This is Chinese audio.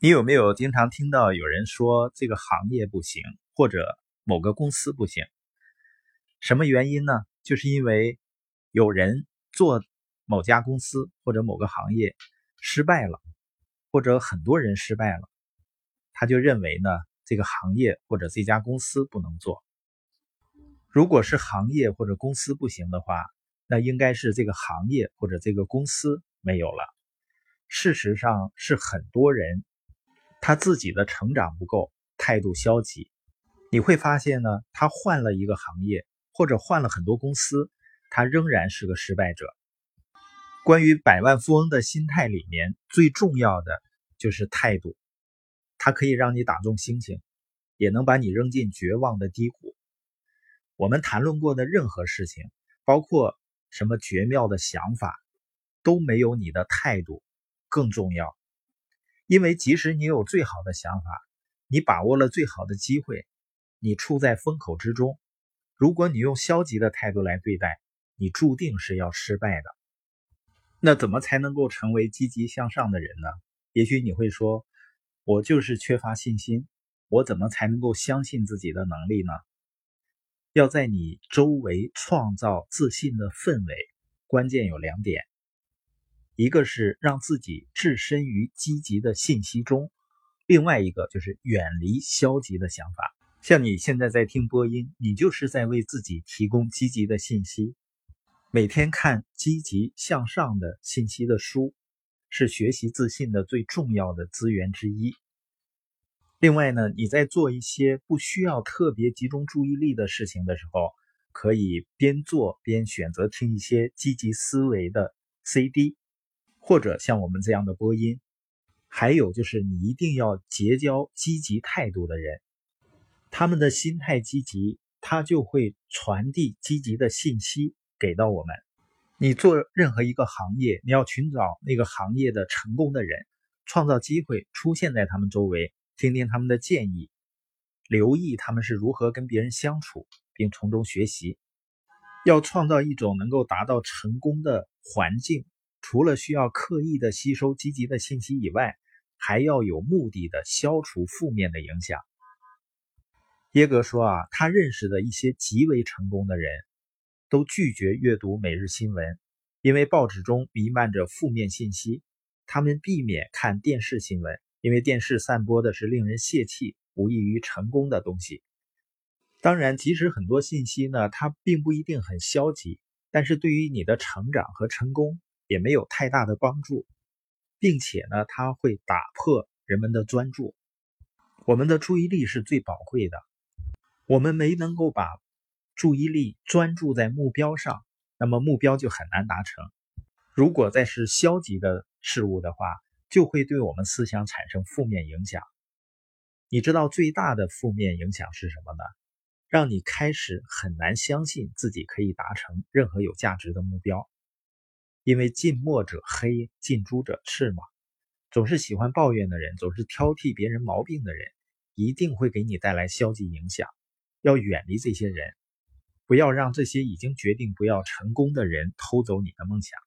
你有没有经常听到有人说这个行业不行，或者某个公司不行？什么原因呢？就是因为有人做某家公司或者某个行业失败了，或者很多人失败了，他就认为呢这个行业或者这家公司不能做。如果是行业或者公司不行的话，那应该是这个行业或者这个公司没有了。事实上是很多人他自己的成长不够，态度消极。你会发现呢，他换了一个行业或者换了很多公司，他仍然是个失败者。关于百万富翁的心态里面最重要的就是态度，它可以让你打中心情，也能把你扔进绝望的低谷。我们谈论过的任何事情，包括什么绝妙的想法，都没有你的态度更重要。因为即使你有最好的想法，你把握了最好的机会，你处在风口之中，如果你用消极的态度来对待，你注定是要失败的。那怎么才能够成为积极向上的人呢？也许你会说，我就是缺乏信心，我怎么才能够相信自己的能力呢？要在你周围创造自信的氛围，关键有两点：一个是让自己置身于积极的信息中，另外一个就是远离消极的想法。像你现在在听播音，你就是在为自己提供积极的信息。每天看积极向上的信息的书，是学习自信的最重要的资源之一。另外呢，你在做一些不需要特别集中注意力的事情的时候，可以边做边选择听一些积极思维的 CD，或者像我们这样的播音。还有就是，你一定要结交积极态度的人，他们的心态积极，他就会传递积极的信息给到我们。你做任何一个行业，你要寻找那个行业的成功的人，创造机会出现在他们周围。听听他们的建议，留意他们是如何跟别人相处，并从中学习。要创造一种能够达到成功的环境，除了需要刻意的吸收积极的信息以外，还要有目的的消除负面的影响。耶格说啊，他认识的一些极为成功的人，都拒绝阅读每日新闻，因为报纸中弥漫着负面信息。他们避免看电视新闻。因为电视散播的是令人泄气、无异于成功的东西。当然，即使很多信息呢，它并不一定很消极，但是对于你的成长和成功也没有太大的帮助，并且呢，它会打破人们的专注。我们的注意力是最宝贵的，我们没能够把注意力专注在目标上，那么目标就很难达成。如果再是消极的事物的话，就会对我们思想产生负面影响。你知道最大的负面影响是什么呢？让你开始很难相信自己可以达成任何有价值的目标。因为近墨者黑，近朱者赤嘛。总是喜欢抱怨的人，总是挑剔别人毛病的人，一定会给你带来消极影响。要远离这些人，不要让这些已经决定不要成功的人偷走你的梦想。